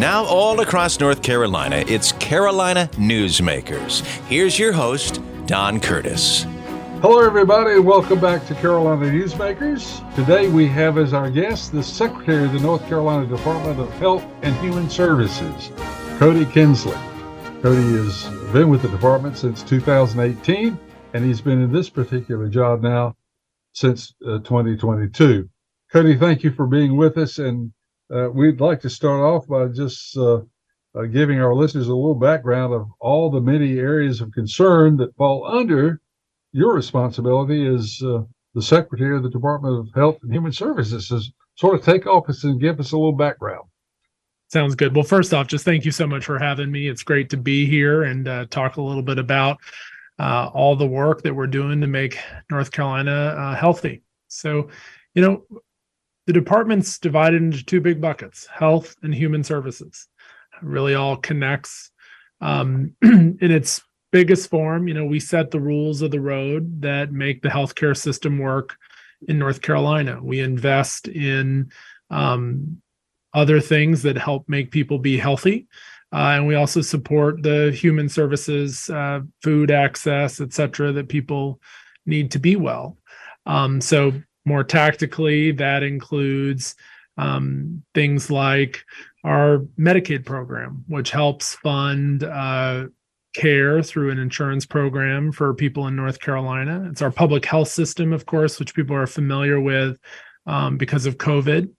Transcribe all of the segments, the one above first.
Now, all across North Carolina, it's Carolina Newsmakers. Here's your host, Don Curtis. Hello, everybody, welcome back to Carolina Newsmakers. Today we have as our guest the Secretary of the North Carolina Department of Health and Human Services, Kody Kinsley. Kody has been with the department since 2018, and he's been in this particular job now since uh, 2022. Kody, thank you for being with us, and uh, we'd like to start off by just uh, uh, giving our listeners a little background of all the many areas of concern that fall under your responsibility as uh, the Secretary of the Department of Health and Human Services. So sort of take office and give us a little background. Sounds good. Well, first off, just thank you so much for having me. It's great to be here and uh, talk a little bit about uh, all the work that we're doing to make North Carolina healthy. So, you know, the department's divided into two big buckets health and human services. It really all connects. Um, in its biggest form, you know, we set the rules of the road that make the healthcare system work in North Carolina. We invest in um, other things that help make people be healthy. Uh, and we also support the human services, uh, food access, et cetera, that people need to be well. Um, so, more tactically, that includes um, things like our Medicaid program, which helps fund uh, care through an insurance program for people in North Carolina. It's our public health system, of course, which people are familiar with um, because of COVID,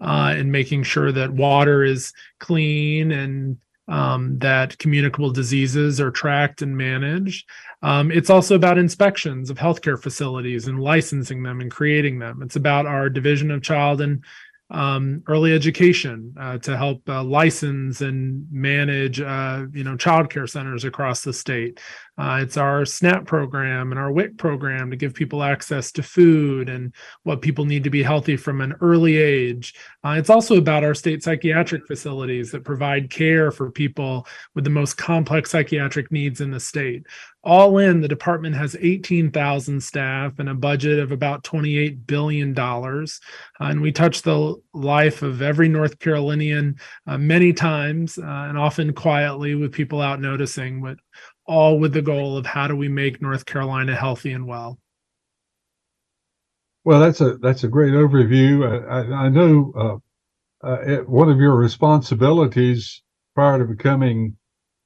uh, and making sure that water is clean and um, that communicable diseases are tracked and managed. Um, it's also about inspections of healthcare facilities and licensing them and creating them. It's about our Division of Child and um, early education uh, to help uh, license and manage, uh, you know, childcare centers across the state. Uh, it's our SNAP program and our WIC program to give people access to food and what people need to be healthy from an early age. Uh, it's also about our state psychiatric facilities that provide care for people with the most complex psychiatric needs in the state all in the department has 18,000 staff and a budget of about 28 billion dollars uh, and we touch the life of every north carolinian uh, many times uh, and often quietly with people out noticing but all with the goal of how do we make north carolina healthy and well well that's a that's a great overview i, I know uh, uh, one of your responsibilities prior to becoming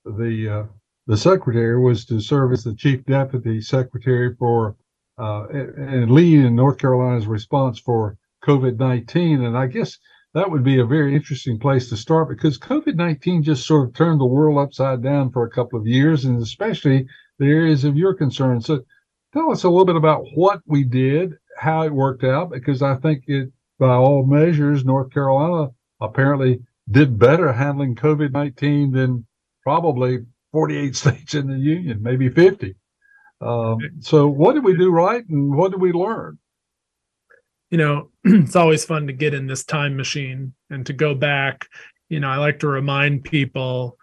the uh, the secretary was to serve as the chief deputy secretary for uh, and lead in North Carolina's response for COVID 19. And I guess that would be a very interesting place to start because COVID 19 just sort of turned the world upside down for a couple of years, and especially the areas of your concern. So tell us a little bit about what we did, how it worked out, because I think it, by all measures, North Carolina apparently did better handling COVID 19 than probably 48 states in the union, maybe 50. Um, so, what did we do right and what did we learn? You know, it's always fun to get in this time machine and to go back. You know, I like to remind people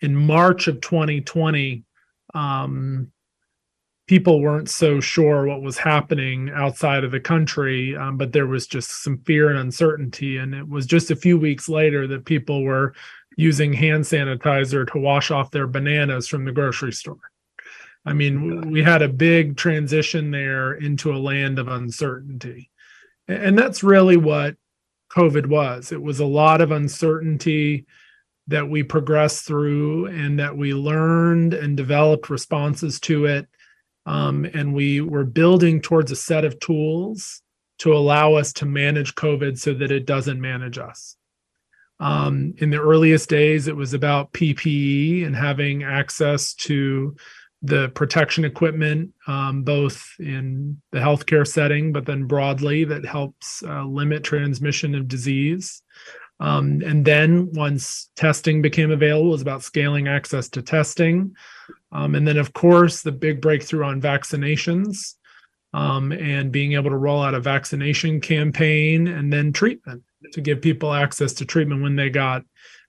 in March of 2020, um, people weren't so sure what was happening outside of the country, um, but there was just some fear and uncertainty. And it was just a few weeks later that people were using hand sanitizer to wash off their bananas from the grocery store. I mean, we had a big transition there into a land of uncertainty. And that's really what COVID was. It was a lot of uncertainty that we progressed through and that we learned and developed responses to it. Um, and we were building towards a set of tools to allow us to manage COVID so that it doesn't manage us. Um, in the earliest days, it was about PPE and having access to the protection equipment, um, both in the healthcare setting, but then broadly that helps uh, limit transmission of disease. Um, and then once testing became available, it was about scaling access to testing. Um, and then, of course, the big breakthrough on vaccinations um, and being able to roll out a vaccination campaign and then treatment to give people access to treatment when they got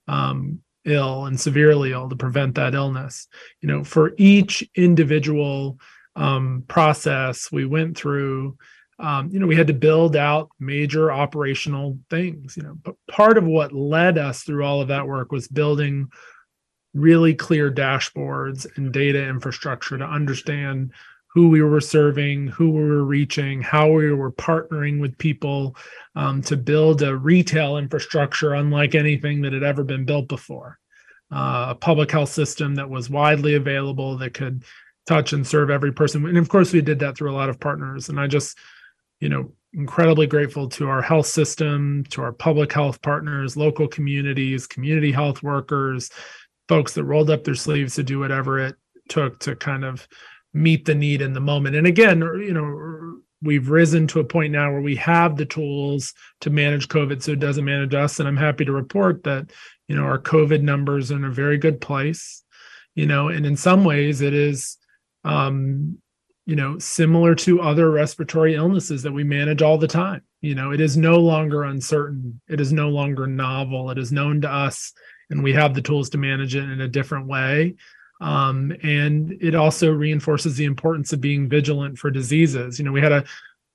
um, ill and severely ill to prevent that illness. You know, for each individual um, process we went through, um, you know, we had to build out major operational things, you know, but part of what led us through all of that work was building really clear dashboards and data infrastructure to understand who we were serving, who we were reaching, how we were partnering with people um, to build a retail infrastructure unlike anything that had ever been built before. Uh, a public health system that was widely available that could touch and serve every person. And of course, we did that through a lot of partners. And I just, you know, incredibly grateful to our health system, to our public health partners, local communities, community health workers, folks that rolled up their sleeves to do whatever it took to kind of meet the need in the moment. And again, you know, we've risen to a point now where we have the tools to manage COVID so it doesn't manage us. And I'm happy to report that, you know, our COVID numbers are in a very good place, you know, and in some ways it is um, you know, similar to other respiratory illnesses that we manage all the time. You know, it is no longer uncertain. It is no longer novel. It is known to us, and we have the tools to manage it in a different way. Um, and it also reinforces the importance of being vigilant for diseases. You know, we had a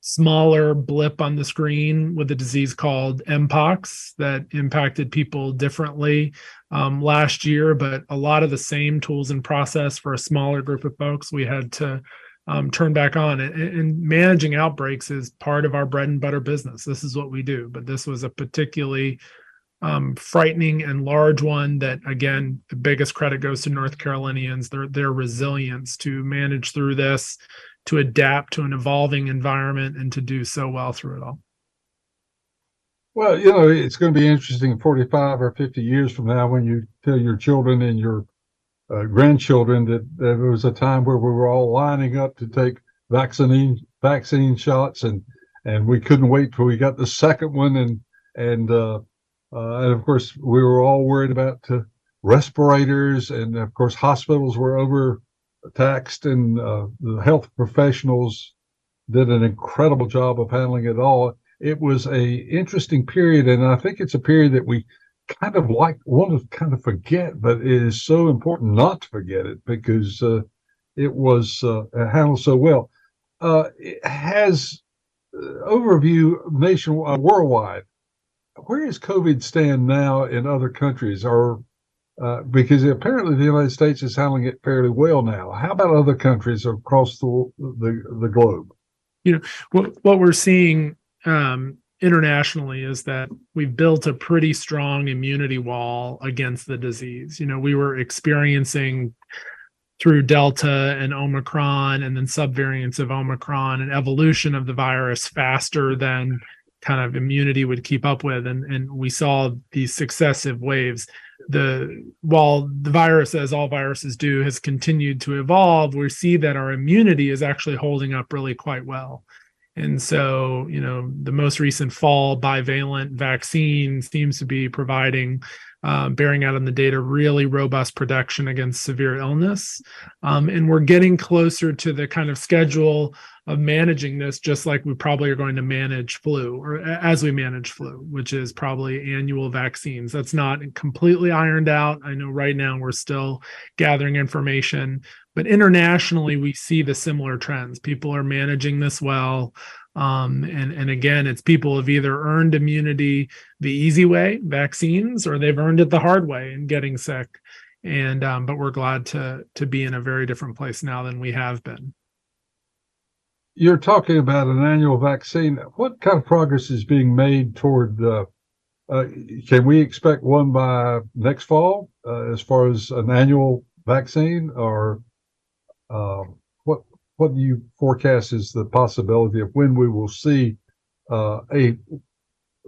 smaller blip on the screen with a disease called mpox that impacted people differently um, last year, but a lot of the same tools and process for a smaller group of folks we had to um, turn back on. And, and, managing outbreaks is part of our bread and butter business. This is what we do. But this was a particularly um, frightening and large one that, again, the biggest credit goes to North Carolinians, their, their resilience to manage through this, to adapt to an evolving environment, and to do so well through it all. Well, you know, it's going to be interesting 45 or 50 years from now when you tell your children and your uh, grandchildren that there was a time where we were all lining up to take vaccine vaccine shots and and we couldn't wait till we got the second one and and uh, and of course we were all worried about uh, respirators and of course hospitals were overtaxed and uh, the health professionals did an incredible job of handling it all it was a interesting period and i think it's a period that we kind of like want to kind of forget, but it is so important not to forget it because uh, it was uh, handled so well. Uh, it has uh, overview nation uh, worldwide. Where does COVID stand now in other countries? Or uh, because apparently the United States is handling it fairly well now. How about other countries across the the, the globe? You know what what we're seeing um, internationally is that we've built a pretty strong immunity wall against the disease. You know, we were experiencing through Delta and Omicron and then subvariants of Omicron and evolution of the virus faster than kind of immunity would keep up with. And, and we saw these successive waves. The while the virus, as all viruses do, has continued to evolve, we see that our immunity is actually holding up really quite well. And so, you know, the most recent fall bivalent vaccine seems to be providing, uh, bearing out on the data, really robust protection against severe illness. Um, and we're getting closer to the kind of schedule of managing this, just like we probably are going to manage flu or as we manage flu, which is probably annual vaccines. That's not completely ironed out. I know right now we're still gathering information, but internationally we see the similar trends people are managing this well um, and and again it's people have either earned immunity the easy way vaccines or they've earned it the hard way in getting sick. And um, but we're glad to to be in a very different place now than we have been. You're talking about an annual vaccine. What kind of progress is being made toward uh, uh, can we expect one by next fall uh, as far as an annual vaccine or um, what do you forecast is the possibility of when we will see uh, a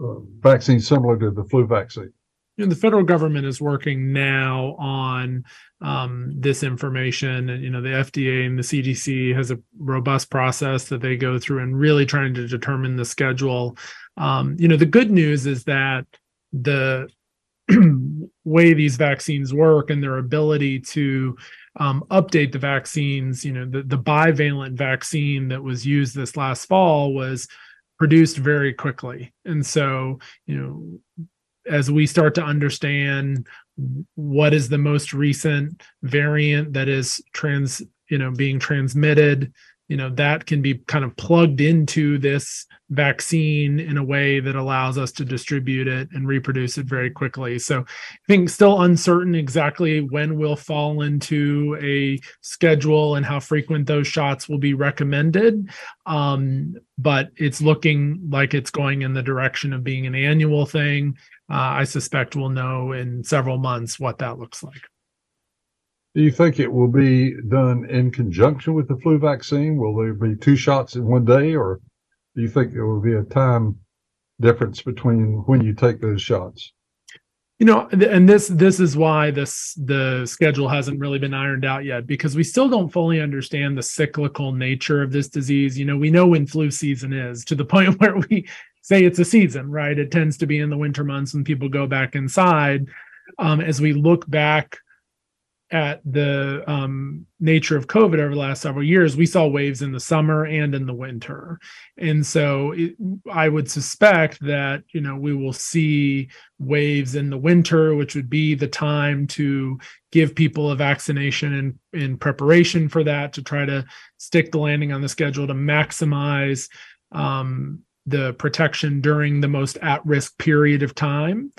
uh, vaccine similar to the flu vaccine? Know, the federal government is working now on um, this information, and you know the FDA and the CDC has a robust process that they go through and really trying to determine the schedule. Um, you know, the good news is that the way these vaccines work and their ability to um, update the vaccines. You know, the, the bivalent vaccine that was used this last fall was produced very quickly. And so, you know, as we start to understand what is the most recent variant that is trans, you know, being transmitted you know that can be kind of plugged into this vaccine in a way that allows us to distribute it and reproduce it very quickly. So i think still uncertain exactly when we'll fall into a schedule and how frequent those shots will be recommended um, but it's looking like it's going in the direction of being an annual thing. Uh, i suspect we'll know in several months what that looks like do you think it will be done in conjunction with the flu vaccine? Will there be two shots in one day, or do you think there will be a time difference between when you take those shots? You know, and this this is why this the schedule hasn't really been ironed out yet because we still don't fully understand the cyclical nature of this disease. You know, we know when flu season is to the point where we say it's a season, right? It tends to be in the winter months when people go back inside. Um, as we look back at the um, nature of COVID over the last several years, we saw waves in the summer and in the winter, and so it, I would suspect that you know we will see waves in the winter, which would be the time to give people a vaccination in in preparation for that, to try to stick the landing on the schedule to maximize um, the protection during the most at risk period of time,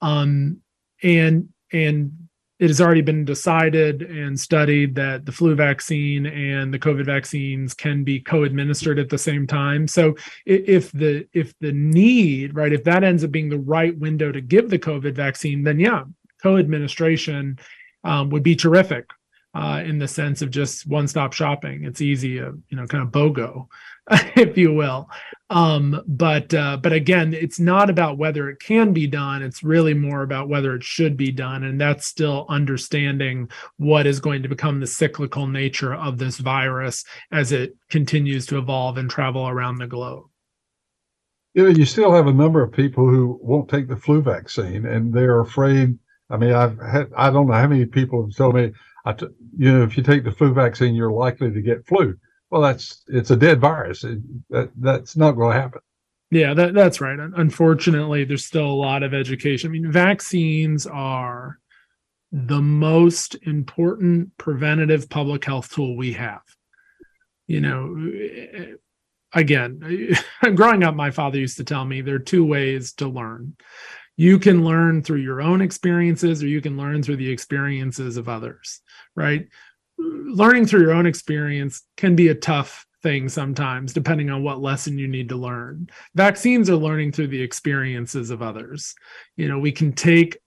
um, and and it has already been decided and studied that the flu vaccine and the covid vaccines can be co-administered at the same time. So if the if the need right if that ends up being the right window to give the covid vaccine then yeah co-administration um, would be terrific uh, in the sense of just one-stop shopping it's easy uh, you know kind of bogo if you will. Um, but uh, but again, it's not about whether it can be done. It's really more about whether it should be done, and that's still understanding what is going to become the cyclical nature of this virus as it continues to evolve and travel around the globe. You know, you still have a number of people who won't take the flu vaccine, and they're afraid. I mean, I've had I don't know how many people have told me, you know, if you take the flu vaccine, you're likely to get flu well, that's it's a dead virus. It, that that's not going to happen. Yeah, that, that's right. Unfortunately, there's still a lot of education. I mean, vaccines are the most important preventative public health tool we have. You know, again, growing up, my father used to tell me there are two ways to learn. You can learn through your own experiences, or you can learn through the experiences of others, right? learning through your own experience can be a tough thing sometimes, depending on what lesson you need to learn. Vaccines are learning through the experiences of others. You know, we can take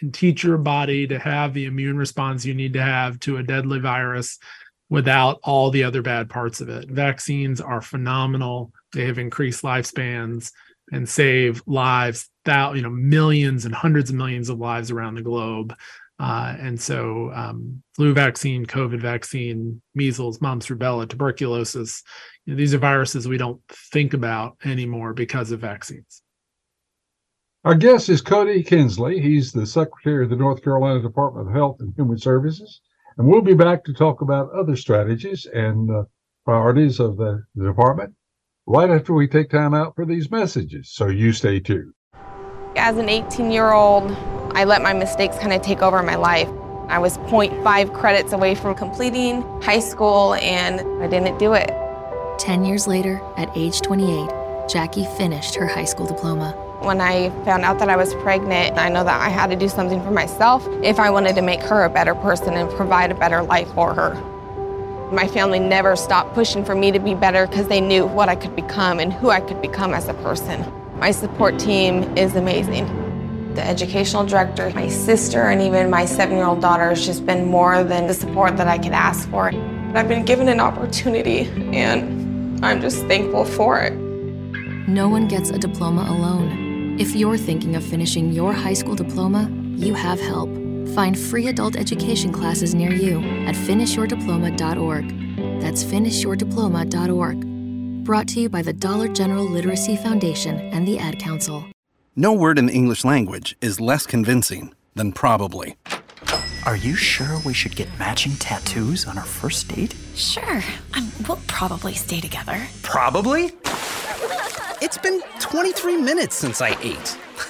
and teach your body to have the immune response you need to have to a deadly virus without all the other bad parts of it. Vaccines are phenomenal. They have increased lifespans and save lives, that you know, millions and hundreds of millions of lives around the globe. Uh, and so, um, flu vaccine, COVID vaccine, measles, mumps, rubella, tuberculosis, you know, these are viruses we don't think about anymore because of vaccines. Our guest is Kody Kinsley. He's the Secretary of the North Carolina Department of Health and Human Services. And we'll be back to talk about other strategies and uh, priorities of the, the department right after we take time out for these messages. So you stay tuned. As an 18 year old, I let my mistakes kind of take over my life. I was 0.5 credits away from completing high school and I didn't do it. 10 years later, at age 28, Jackie finished her high school diploma. When I found out that I was pregnant, I know that I had to do something for myself if I wanted to make her a better person and provide a better life for her. My family never stopped pushing for me to be better because they knew what I could become and who I could become as a person. My support team is amazing the educational director, my sister, and even my seven-year-old daughter has just been more than the support that I could ask for. I've been given an opportunity, and I'm just thankful for it. No one gets a diploma alone. If you're thinking of finishing your high school diploma, you have help. Find free adult education classes near you at finishyourdiploma.org. That's finishyourdiploma.org. Brought to you by the Dollar General Literacy Foundation and the Ad Council. No word in the English language is less convincing than probably. Are you sure we should get matching tattoos on our first date? Sure. Um, we'll probably stay together. Probably? It's been 23 minutes since I ate.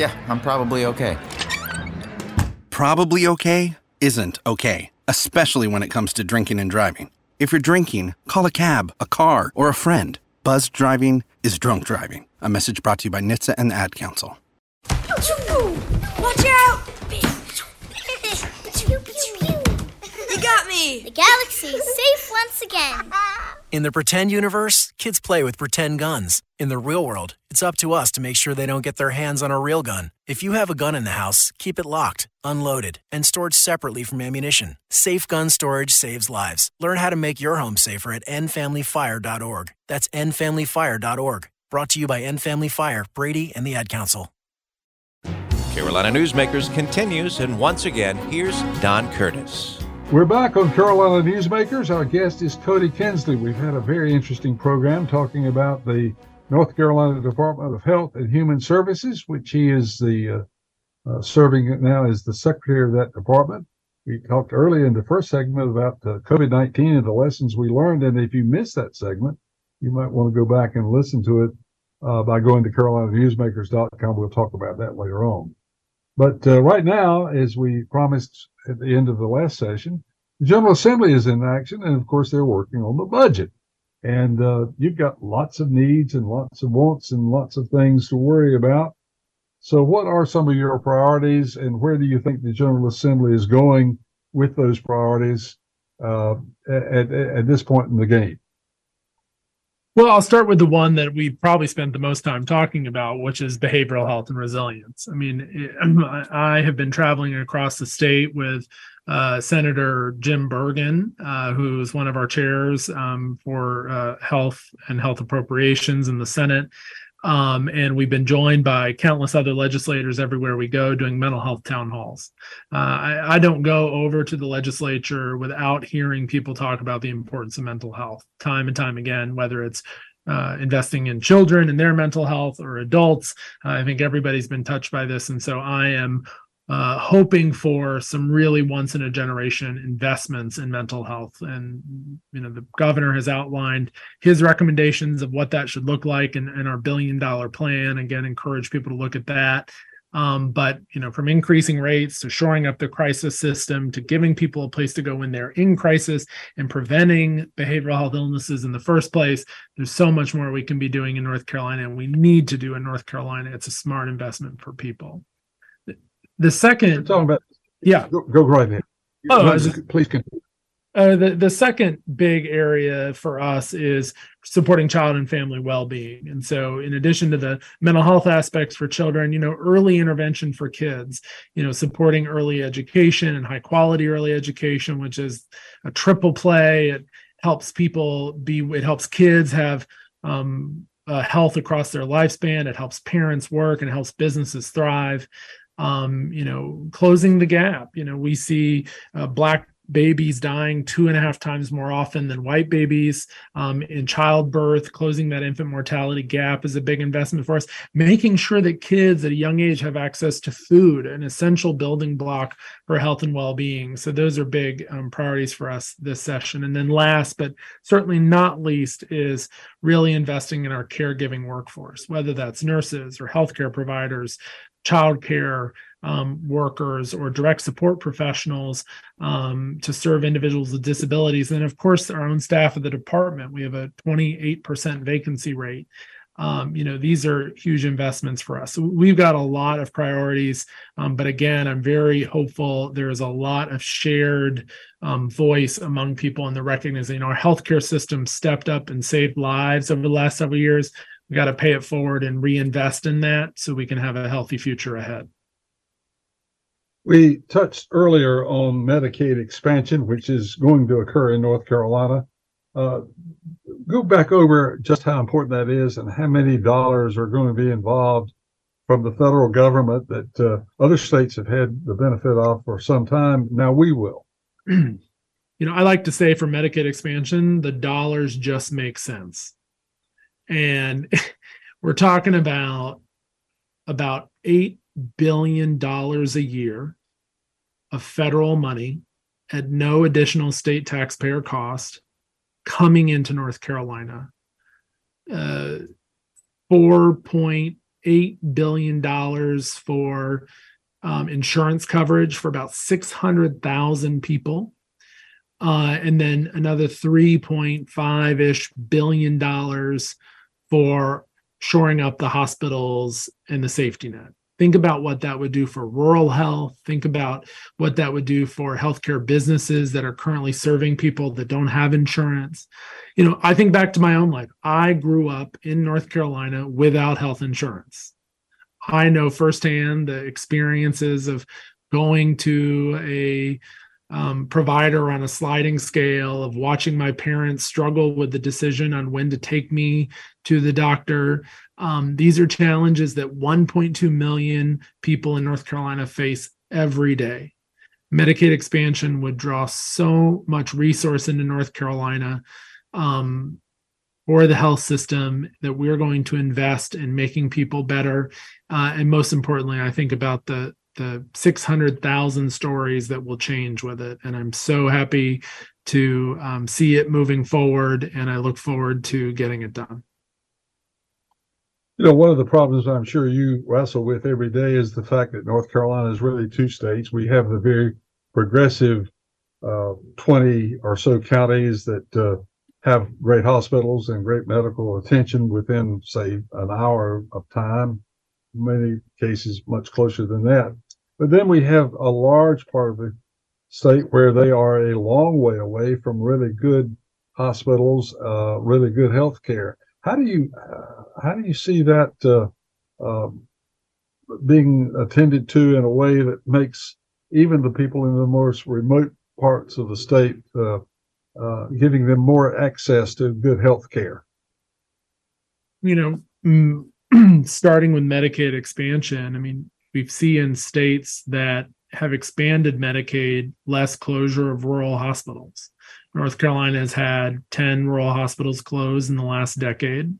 Yeah, I'm probably okay. Probably okay isn't okay, especially when it comes to drinking and driving. If you're drinking, call a cab, a car, or a friend. Buzz driving is drunk driving. A message brought to you by NHTSA and the Ad Council. Watch out! you got me! The galaxy is safe once again. In the pretend universe, kids play with pretend guns. In the real world, it's up to us to make sure they don't get their hands on a real gun. If you have a gun in the house, keep it locked, unloaded, and stored separately from ammunition. Safe gun storage saves lives. Learn how to make your home safer at endfamilyfire.org. That's endfamilyfire.org. Brought to you by End Family Fire, Brady, and the Ad Council. Carolina Newsmakers continues, and once again, here's Don Curtis. We're back on Carolina Newsmakers. Our guest is Kody Kinsley. We've had a very interesting program talking about the North Carolina Department of Health and Human Services, which he is the uh, uh, serving now as the secretary of that department. We talked earlier in the first segment about uh, COVID 19 and the lessons we learned. And if you missed that segment, you might want to go back and listen to it uh, by going to carolinanewsmakers.com. We'll talk about that later on. But uh, right now, as we promised at the end of the last session, the General Assembly is in action, and of course, they're working on the budget. And uh, you've got lots of needs and lots of wants and lots of things to worry about. So, what are some of your priorities, and where do you think the General Assembly is going with those priorities uh, at, at this point in the game? Well, I'll start with the one that we probably spent the most time talking about, which is behavioral health and resilience. I mean, I have been traveling across the state with uh, Senator Jim Burgin, uh, who's one of our chairs um, for uh, health and health appropriations in the Senate. Um, and we've been joined by countless other legislators everywhere we go doing mental health town halls. Uh, I, I, don't go over to the legislature without hearing people talk about the importance of mental health time and time again, whether it's uh, investing in children and their mental health or adults. Uh, I think everybody's been touched by this. And so I am uh, hoping for some really once in a generation investments in mental health. And, you know, the governor has outlined his recommendations of what that should look like and, in our billion dollar plan. Again, encourage people to look at that. Um, but, you know, from increasing rates to shoring up the crisis system to giving people a place to go when they're in crisis and preventing behavioral health illnesses in the first place, there's so much more we can be doing in North Carolina and we need to do in North Carolina. It's a smart investment for people. The 2nd talking about yeah, go, go right ahead. Oh, just, please continue. Uh, the the second big area for us is supporting child and family well-being. And so in addition to the mental health aspects for children you know early intervention for kids you know supporting early education and high quality early education which is a triple play. It helps people be it helps kids have um, uh, health across their lifespan. It helps parents work and helps businesses thrive um, you know, closing the gap. You know, we see uh, black babies dying two and a half times more often than white babies um, in childbirth. Closing that infant mortality gap is a big investment for us. Making sure that kids at a young age have access to food, an essential building block for health and well being. So, those are big um, priorities for us this session. And then, last but certainly not least, is really investing in our caregiving workforce, whether that's nurses or healthcare providers, childcare um, workers or direct support professionals um, to serve individuals with disabilities. And of course, our own staff of the department, we have a 28% vacancy rate. Um, you know, these are huge investments for us. So we've got a lot of priorities. Um, but again, I'm very hopeful there is a lot of shared um, voice among people in the recognizing you know, our healthcare system stepped up and saved lives over the last several years we got to pay it forward and reinvest in that so we can have a healthy future ahead. We touched earlier on Medicaid expansion, which is going to occur in North Carolina. Uh, go back over just how important that is and how many dollars are going to be involved from the federal government that uh, other states have had the benefit of for some time. Now we will. you know, I like to say for Medicaid expansion, the dollars just make sense. And we're talking about about $8 billion a year of federal money at no additional state taxpayer cost coming into North Carolina. Uh, $4.8 billion for um, insurance coverage for about 600,000 people. Uh, and then another 3.5 ish billion dollars for shoring up the hospitals and the safety net. Think about what that would do for rural health. Think about what that would do for healthcare businesses that are currently serving people that don't have insurance. You know, I think back to my own life. I grew up in North Carolina without health insurance. I know firsthand the experiences of going to a um, provider on a sliding scale of watching my parents struggle with the decision on when to take me to the doctor. Um, these are challenges that 1.2 million people in North Carolina face every day. Medicaid expansion would draw so much resource into North Carolina um, for the health system that we're going to invest in making people better. Uh, and most importantly, I think about the the 600,000 stories that will change with it. And I'm so happy to um, see it moving forward. And I look forward to getting it done. You know, one of the problems I'm sure you wrestle with every day is the fact that North Carolina is really two states. We have the very progressive uh, 20 or so counties that uh, have great hospitals and great medical attention within, say, an hour of time many cases much closer than that. But then we have a large part of the state where they are a long way away from really good hospitals, uh, really good health care. How do you uh, how do you see that uh, um, being attended to in a way that makes even the people in the most remote parts of the state uh, uh, giving them more access to good health care? You know, mm, starting with Medicaid expansion, I mean, we see in states that have expanded Medicaid less closure of rural hospitals. North Carolina has had 10 rural hospitals close in the last decade.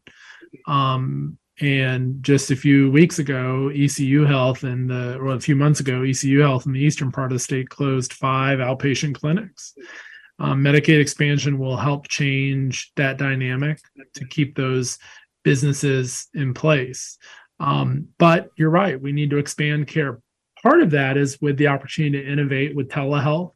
Um, and just a few weeks ago, ECU Health and the, well, a few months ago, ECU Health in the eastern part of the state closed five outpatient clinics. Um, Medicaid expansion will help change that dynamic to keep those businesses in place. Um, but you're right, we need to expand care. Part of that is with the opportunity to innovate with telehealth.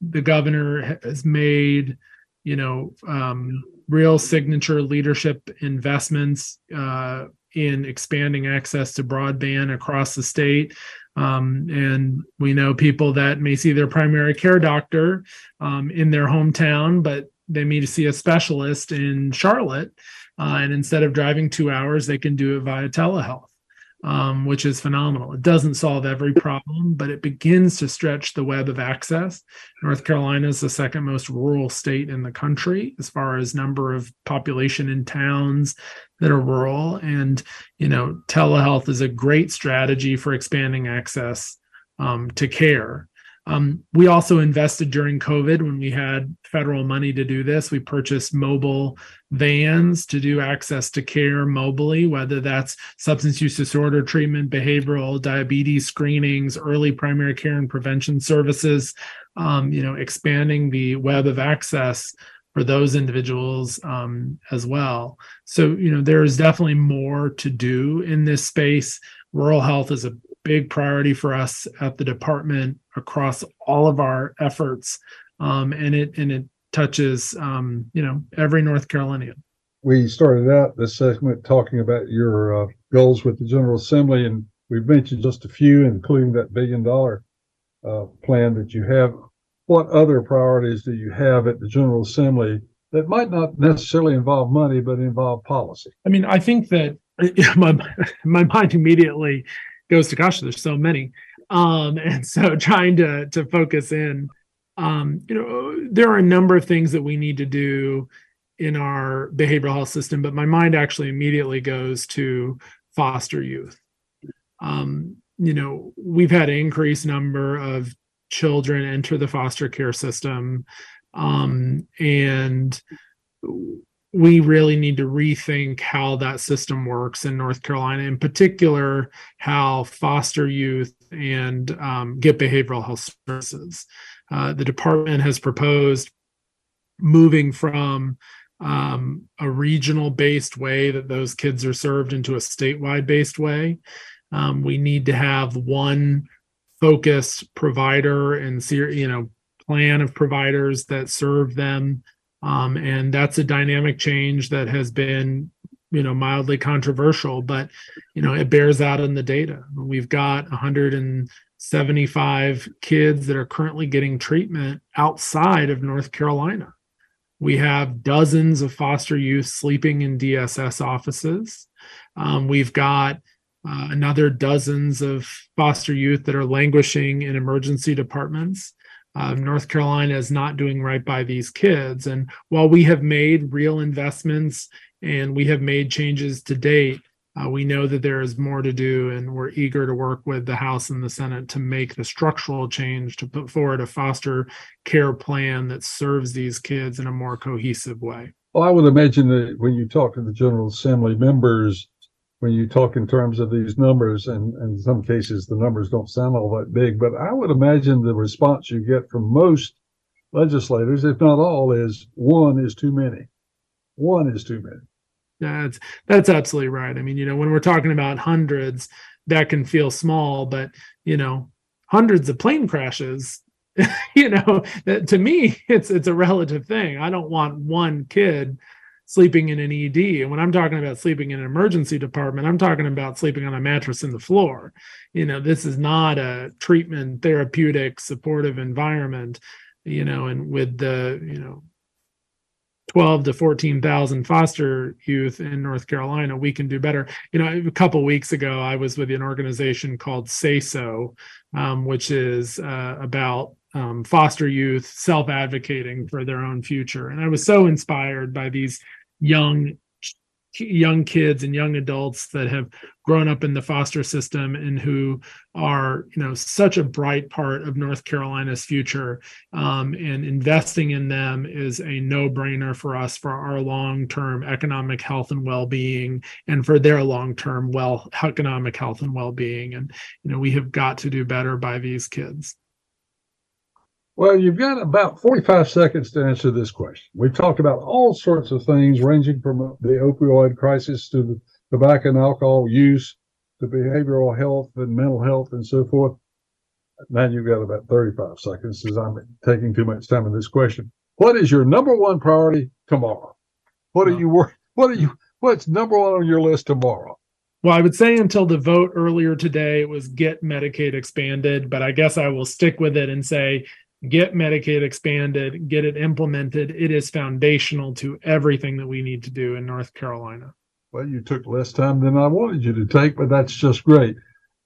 The governor has made, you know, um, real signature leadership investments uh, in expanding access to broadband across the state. Um, and we know people that may see their primary care doctor um, in their hometown, but they may see a specialist in Charlotte uh, and instead of driving two hours, they can do it via telehealth, um, which is phenomenal. It doesn't solve every problem, but it begins to stretch the web of access. North Carolina is the second most rural state in the country as far as number of population in towns that are rural. And, you know, telehealth is a great strategy for expanding access um, to care. Um, we also invested during COVID when we had federal money to do this. We purchased mobile vans to do access to care mobily, whether that's substance use disorder treatment, behavioral, diabetes screenings, early primary care and prevention services, um, you know, expanding the web of access for those individuals um, as well. So, you know, there is definitely more to do in this space. Rural health is a big priority for us at the department across all of our efforts, um, and it and it touches um, you know every North Carolinian. We started out this segment talking about your uh, goals with the General Assembly, and we've mentioned just a few, including that billion dollar uh, plan that you have. What other priorities do you have at the General Assembly that might not necessarily involve money, but involve policy? I mean, I think that my my mind immediately goes to gosh, there's so many. Um, and so trying to to focus in, um, you know, there are a number of things that we need to do in our behavioral health system, but my mind actually immediately goes to foster youth. Um, you know, we've had an increased number of children enter the foster care system Um, and we really need to rethink how that system works in North Carolina, in particular, how foster youth and um, get behavioral health services. Uh, the department has proposed moving from um, a regional based way that those kids are served into a statewide based way. Um, we need to have one focused provider and you know plan of providers that serve them um, and that's a dynamic change that has been you know mildly controversial but you know it bears out in the data. We've got 175 kids that are currently getting treatment outside of north carolina. We have dozens of foster youth sleeping in dss offices. Um, we've got uh, another dozens of foster youth that are languishing in emergency departments uh, North Carolina is not doing right by these kids. And while we have made real investments and we have made changes to date, uh, we know that there is more to do, and we're eager to work with the House and the Senate to make the structural change to put forward a foster care plan that serves these kids in a more cohesive way. Well, I would imagine that when you talk to the General Assembly members, when you talk in terms of these numbers, and, and, in some cases the numbers don't sound all that big, but I would imagine the response you get from most legislators, if not all, is one is too many. One is too many. That's that's absolutely right. I mean, you know, when we're talking about hundreds, that can feel small, but you know, hundreds of plane crashes you know to me it's it's a relative thing i don't want one kid sleeping in an ED. And when I'm talking about sleeping in an emergency department, I'm talking about sleeping on a mattress in the floor. You know, this is not a treatment, therapeutic, supportive environment, you know, and with the, you know, 12 to 14,000 foster youth in North Carolina, we can do better. You know, a couple weeks ago, I was with an organization called Say So, um, which is uh, about um, foster youth self advocating for their own future. And I was so inspired by these young young kids and young adults that have grown up in the foster system and who are you know such a bright part of north carolina's future um, and investing in them is a no-brainer for us for our long-term economic health and well-being and for their long-term well economic health and well-being. And you know we have got to do better by these kids well, you've got about 45 seconds to answer this question. We've talked about all sorts of things, ranging from the opioid crisis to the tobacco and alcohol use to behavioral health and mental health and so forth. Now you've got about 35 seconds as I'm taking too much time in this question. What is your number one priority tomorrow? What are you what are you what's number one on your list tomorrow? Well, I would say until the vote earlier today, it was get Medicaid expanded, but I guess I will stick with it and say get Medicaid expanded, get it implemented. It is foundational to everything that we need to do in North Carolina. Well, you took less time than I wanted you to take, but that's just great.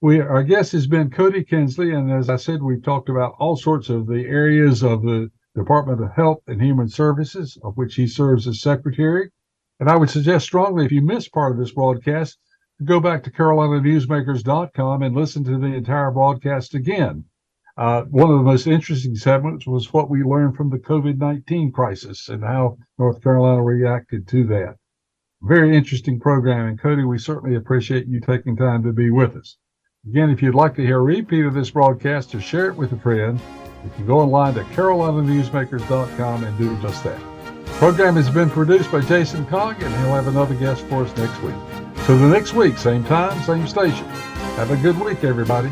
We our guest has been Kody Kinsley, and as I said, we've talked about all sorts of the areas of the Department of Health and Human Services, of which he serves as secretary. And I would suggest strongly, if you missed part of this broadcast, go back to carolinanewsmakers.com and listen to the entire broadcast again. Uh, one of the most interesting segments was what we learned from the COVID 19 crisis and how North Carolina reacted to that. Very interesting program. And Kody, we certainly appreciate you taking time to be with us. Again, if you'd like to hear a repeat of this broadcast or share it with a friend, you can go online to carolinanewsmakers.com and do just that. The program has been produced by Jason Cog, and he'll have another guest for us next week. So the next week, same time, same station. Have a good week, everybody.